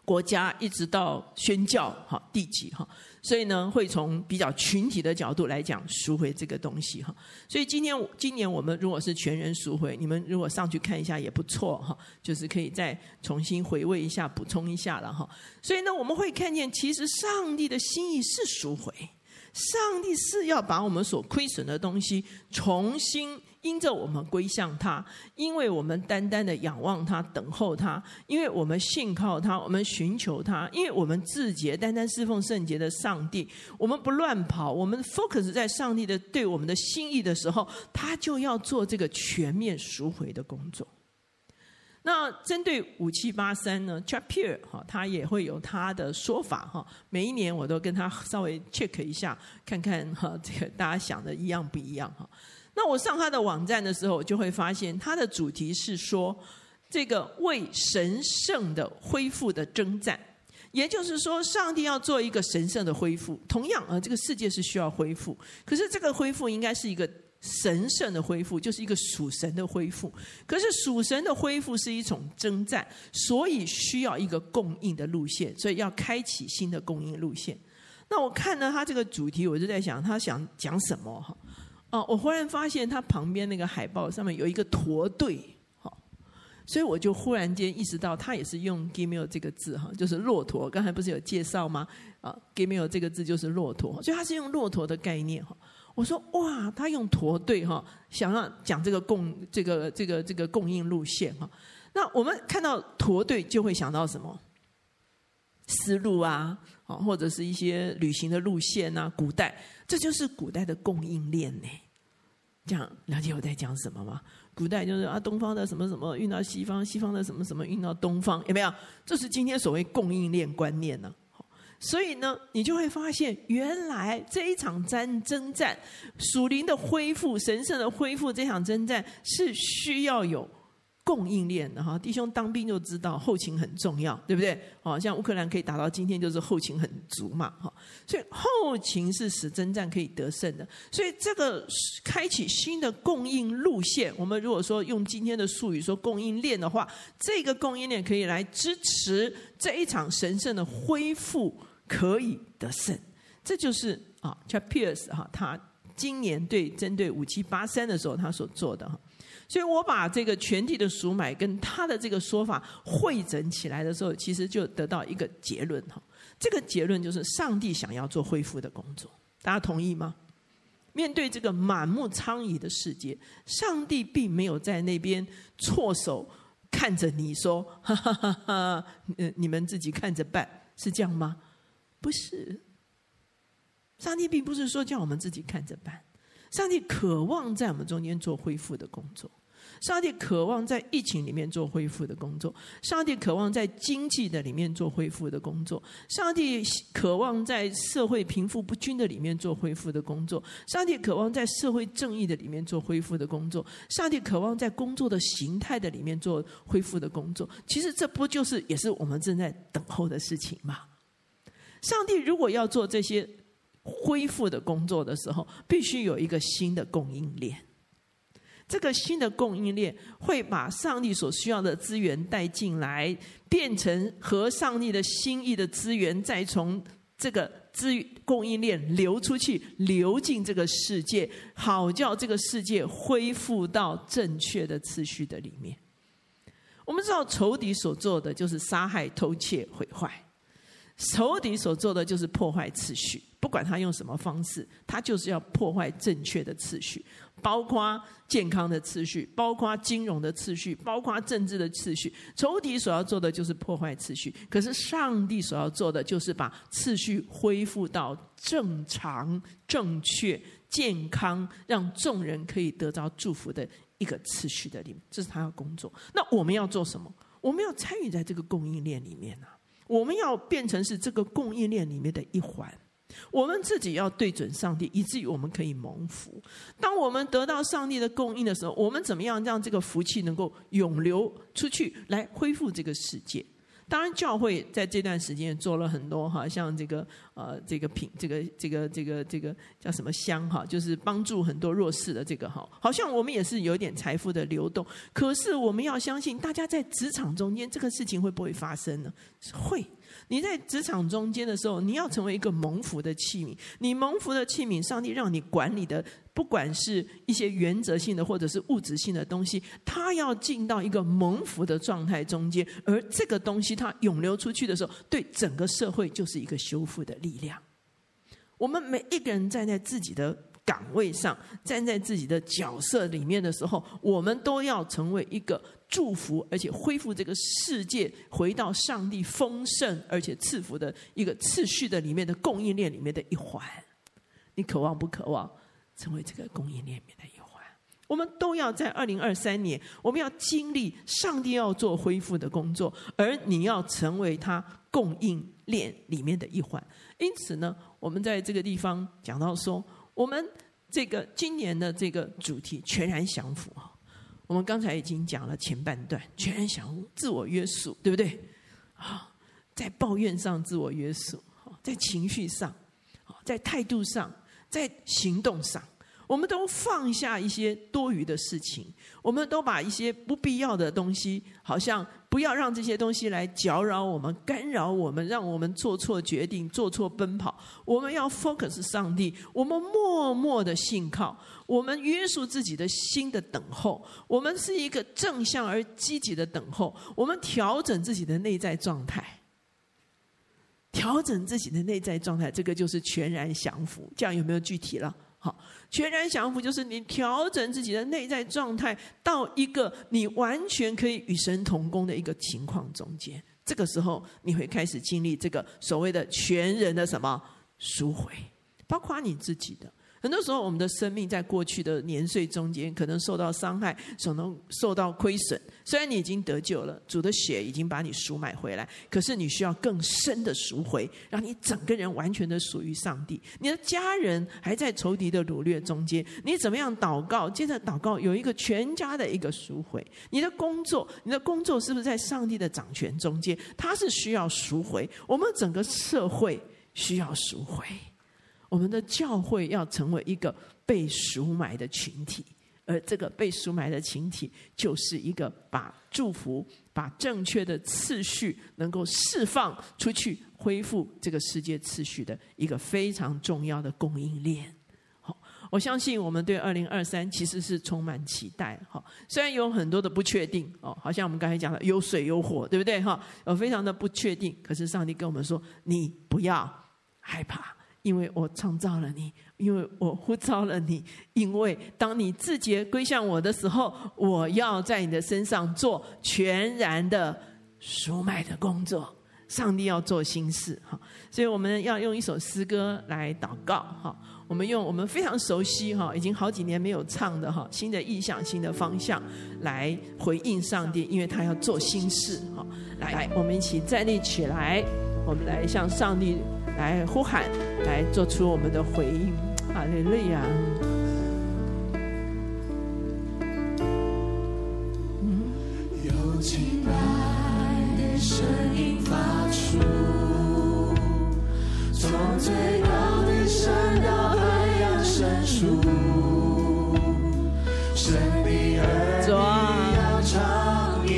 国家一直到宣教，哈，地级哈，所以呢，会从比较群体的角度来讲赎回这个东西哈。所以今天今年我们如果是全人赎回，你们如果上去看一下也不错哈，就是可以再重新回味一下、补充一下了哈。所以呢，我们会看见，其实上帝的心意是赎回，上帝是要把我们所亏损的东西重新。因着我们归向他，因为我们单单的仰望他、等候他，因为我们信靠他，我们寻求他，因为我们自洁、单单侍奉圣洁的上帝，我们不乱跑，我们 focus 在上帝的对我们的心意的时候，他就要做这个全面赎回的工作。那针对五七八三呢，Chapier 哈，他也会有他的说法哈。每一年我都跟他稍微 check 一下，看看哈，这个大家想的一样不一样哈。那我上他的网站的时候，就会发现他的主题是说，这个为神圣的恢复的征战，也就是说，上帝要做一个神圣的恢复。同样啊，这个世界是需要恢复，可是这个恢复应该是一个神圣的恢复，就是一个属神的恢复。可是属神的恢复是一种征战，所以需要一个供应的路线，所以要开启新的供应路线。那我看到他这个主题，我就在想，他想讲什么哈？哦，我忽然发现他旁边那个海报上面有一个驼队，好，所以我就忽然间意识到，他也是用 “gimel” 这个字哈，就是骆驼。刚才不是有介绍吗？啊，“gimel” 这个字就是骆驼，所以他是用骆驼的概念哈。我说哇，他用驼队哈，想要讲这个供这个这个这个供应路线哈。那我们看到驼队就会想到什么？丝路啊，啊，或者是一些旅行的路线啊，古代这就是古代的供应链呢。这样了解我在讲什么吗？古代就是啊，东方的什么什么运到西方，西方的什么什么运到东方，有没有？这是今天所谓供应链观念呢。所以呢，你就会发现，原来这一场战征战，属灵的恢复、神圣的恢复，这场征战是需要有。供应链的哈，弟兄当兵就知道后勤很重要，对不对？好像乌克兰可以打到今天，就是后勤很足嘛，哈。所以后勤是使征战可以得胜的。所以这个开启新的供应路线，我们如果说用今天的术语说供应链的话，这个供应链可以来支持这一场神圣的恢复可以得胜。这就是啊，Chuck Pierce 哈，他今年对针对五七八三的时候他所做的哈。所以我把这个全体的赎买跟他的这个说法汇整起来的时候，其实就得到一个结论哈。这个结论就是上帝想要做恢复的工作，大家同意吗？面对这个满目疮痍的世界，上帝并没有在那边错手看着你说：“哈哈哈哈，嗯你们自己看着办。”是这样吗？不是，上帝并不是说叫我们自己看着办。上帝渴望在我们中间做恢复的工作，上帝渴望在疫情里面做恢复的工作，上帝渴望在经济的里面做恢复的工作，上帝渴望在社会贫富不均的里面做恢复的工作，上帝渴望在社会正义的里面做恢复的工作，上帝渴望在工作的形态的里面做恢复的工作。其实这不就是也是我们正在等候的事情吗？上帝如果要做这些。恢复的工作的时候，必须有一个新的供应链。这个新的供应链会把上帝所需要的资源带进来，变成和上帝的心意的资源，再从这个资供应链流出去，流进这个世界，好叫这个世界恢复到正确的次序的里面。我们知道仇敌所做的就是杀害、偷窃、毁坏，仇敌所做的就是破坏次序。不管他用什么方式，他就是要破坏正确的次序，包括健康的次序，包括金融的次序，包括政治的次序。仇敌所要做的就是破坏次序，可是上帝所要做的就是把次序恢复到正常、正确、健康，让众人可以得到祝福的一个次序的里面。这是他要工作。那我们要做什么？我们要参与在这个供应链里面呢、啊？我们要变成是这个供应链里面的一环。我们自己要对准上帝，以至于我们可以蒙福。当我们得到上帝的供应的时候，我们怎么样让这个福气能够涌流出去，来恢复这个世界？当然，教会在这段时间做了很多哈，像这个呃，这个品，这个这个这个这个叫什么香哈，就是帮助很多弱势的这个哈，好像我们也是有点财富的流动。可是我们要相信，大家在职场中间，这个事情会不会发生呢？会。你在职场中间的时候，你要成为一个蒙福的器皿。你蒙福的器皿，上帝让你管理的，不管是一些原则性的或者是物质性的东西，它要进到一个蒙福的状态中间。而这个东西它涌流出去的时候，对整个社会就是一个修复的力量。我们每一个人站在自己的岗位上，站在自己的角色里面的时候，我们都要成为一个。祝福，而且恢复这个世界，回到上帝丰盛而且赐福的一个次序的里面的供应链里面的一环。你渴望不渴望成为这个供应链里面的一环？我们都要在二零二三年，我们要经历上帝要做恢复的工作，而你要成为他供应链里面的一环。因此呢，我们在这个地方讲到说，我们这个今年的这个主题全然降服啊。我们刚才已经讲了前半段，全然想，自我约束，对不对？啊，在抱怨上自我约束，在情绪上，在态度上，在行动上，我们都放下一些多余的事情，我们都把一些不必要的东西，好像。不要让这些东西来搅扰我们、干扰我们，让我们做错决定、做错奔跑。我们要 focus 上帝，我们默默的信靠，我们约束自己的心的等候。我们是一个正向而积极的等候。我们调整自己的内在状态，调整自己的内在状态，这个就是全然降服。这样有没有具体了？好，全然降服就是你调整自己的内在状态到一个你完全可以与神同工的一个情况中间，这个时候你会开始经历这个所谓的全人的什么赎回，包括你自己的。很多时候，我们的生命在过去的年岁中间，可能受到伤害，可能受到亏损。虽然你已经得救了，主的血已经把你赎买回来，可是你需要更深的赎回，让你整个人完全的属于上帝。你的家人还在仇敌的掳掠中间，你怎么样祷告？接着祷告，有一个全家的一个赎回。你的工作，你的工作是不是在上帝的掌权中间？它是需要赎回。我们整个社会需要赎回。我们的教会要成为一个被赎买的群体，而这个被赎买的群体，就是一个把祝福、把正确的次序能够释放出去，恢复这个世界次序的一个非常重要的供应链。好，我相信我们对二零二三其实是充满期待。哈，虽然有很多的不确定哦，好像我们刚才讲的有水有火，对不对？哈，有非常的不确定，可是上帝跟我们说，你不要害怕。因为我创造了你，因为我呼召了你，因为当你自觉归向我的时候，我要在你的身上做全然的赎买的工作。上帝要做新事，哈，所以我们要用一首诗歌来祷告，哈，我们用我们非常熟悉，哈，已经好几年没有唱的，哈，新的意象、新的方向来回应上帝，因为他要做新事，哈，来，我们一起站立起来，我们来向上帝。来呼喊，来做出我们的回应，哈利路亚。有敬拜的声音发出，从最高的山到海洋深处，神的儿女要唱一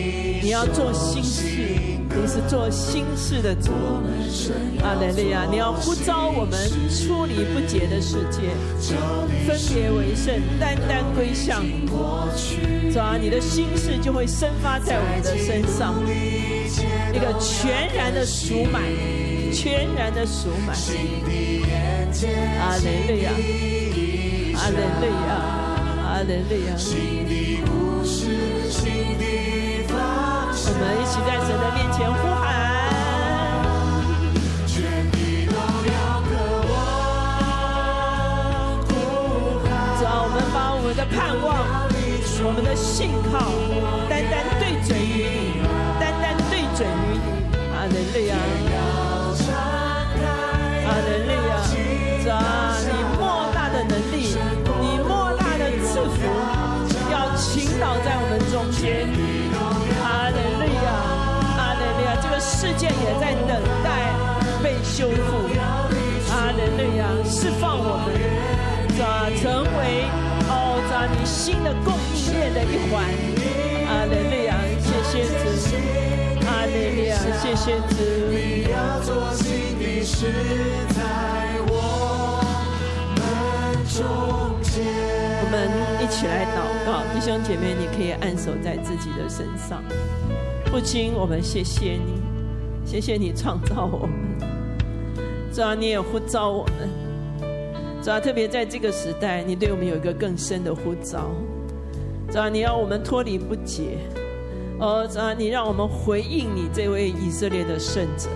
首，你要做新事。做心事的主，阿门！你要呼召我们出离不洁的世界，分别为圣，单单归向你。主啊，你的心事就会生发在我们的身上，一个全然的赎买，全然的赎买。阿门！阿门！阿门！我们一起在神的面前呼喊。我们的盼望，我们的信靠，单单对准于你，单单对准于你。阿门！阿也在等待被修复。阿门！释放我们，主啊，成为。你新的供应链的一环，阿门！谢谢主，阿门！谢谢主。我们一起来祷告，弟兄姐妹，你可以按手在自己的身上。父亲，我们谢谢你，谢谢你创造我们，主啊，你也呼召我们。主啊，特别在这个时代，你对我们有一个更深的呼召。主啊，你要我们脱离不解。哦，主啊，你让我们回应你这位以色列的圣者。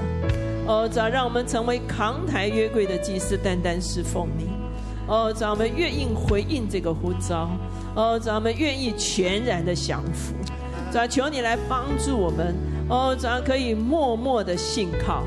哦，主啊，让我们成为扛抬约柜的祭司，单单侍奉你。哦，主啊，我们愿意回应这个呼召。哦，主啊，我们愿意全然的降服。主啊，求你来帮助我们。哦，主啊，可以默默的信靠。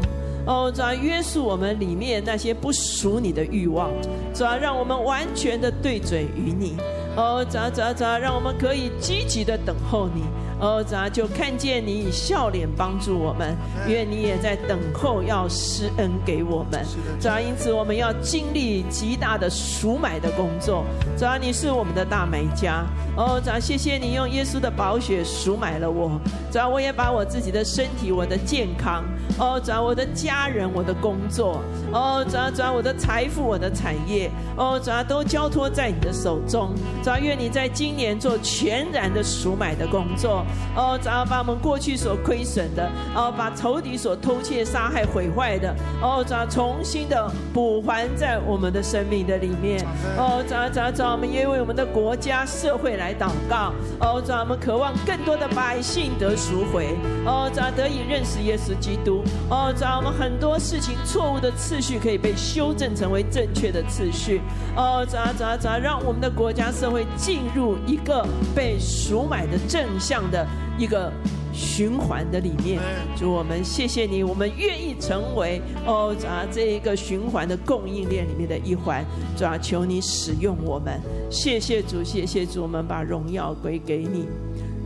哦，主啊，约束我们里面那些不属你的欲望，主啊，让我们完全的对准于你。哦，主啊，主啊，主啊，让我们可以积极的等候你。哦，主啊，就看见你以笑脸帮助我们，愿你也在等候要施恩给我们。主啊，因此我们要经历极大的赎买的工作。主啊，你是我们的大买家。哦，主啊，谢谢你用耶稣的宝血赎买了我。主啊，我也把我自己的身体、我的健康，哦，主啊，我的家人、我的工作，哦，主啊，主啊，我的财富、我的产业，哦，主啊，都交托在你的手中。主啊，愿你在今年做全然的赎买的工作。哦，只要把我们过去所亏损的，哦，把仇敌所偷窃、杀害、毁坏的，哦，只要重新的补还在我们的生命的里面。哦，只要只要只要我们也为我们的国家社会来祷告。哦，只要我们渴望更多的百姓得赎回。哦，只要得以认识耶稣基督。哦，主要我们很多事情错误的次序可以被修正成为正确的次序。哦，主要主要主要让我们的国家社会进入一个被赎买的正向的。一个循环的里面，主我们谢谢你，我们愿意成为哦啊这一个循环的供应链里面的一环，主啊求你使用我们，谢谢主，谢谢主，我们把荣耀归给你。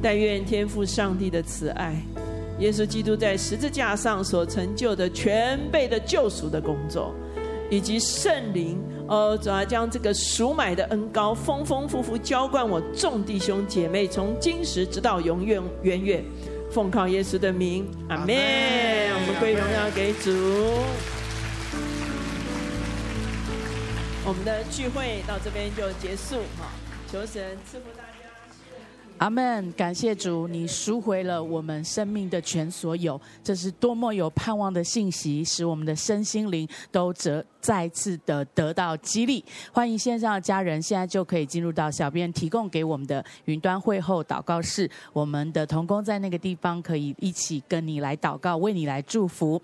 但愿天父上帝的慈爱，耶稣基督在十字架上所成就的全备的救赎的工作，以及圣灵。哦，主要将这个赎买的恩膏丰丰富富浇灌我众弟兄姐妹，从今时直到永远远远，奉靠耶稣的名，阿门。我们归荣耀给主。我们的聚会到这边就结束哈，求神赐福大家。阿门！感谢主，你赎回了我们生命的全所有，这是多么有盼望的信息，使我们的身心灵都得再次的得到激励。欢迎线上的家人，现在就可以进入到小编提供给我们的云端会后祷告室，我们的同工在那个地方可以一起跟你来祷告，为你来祝福。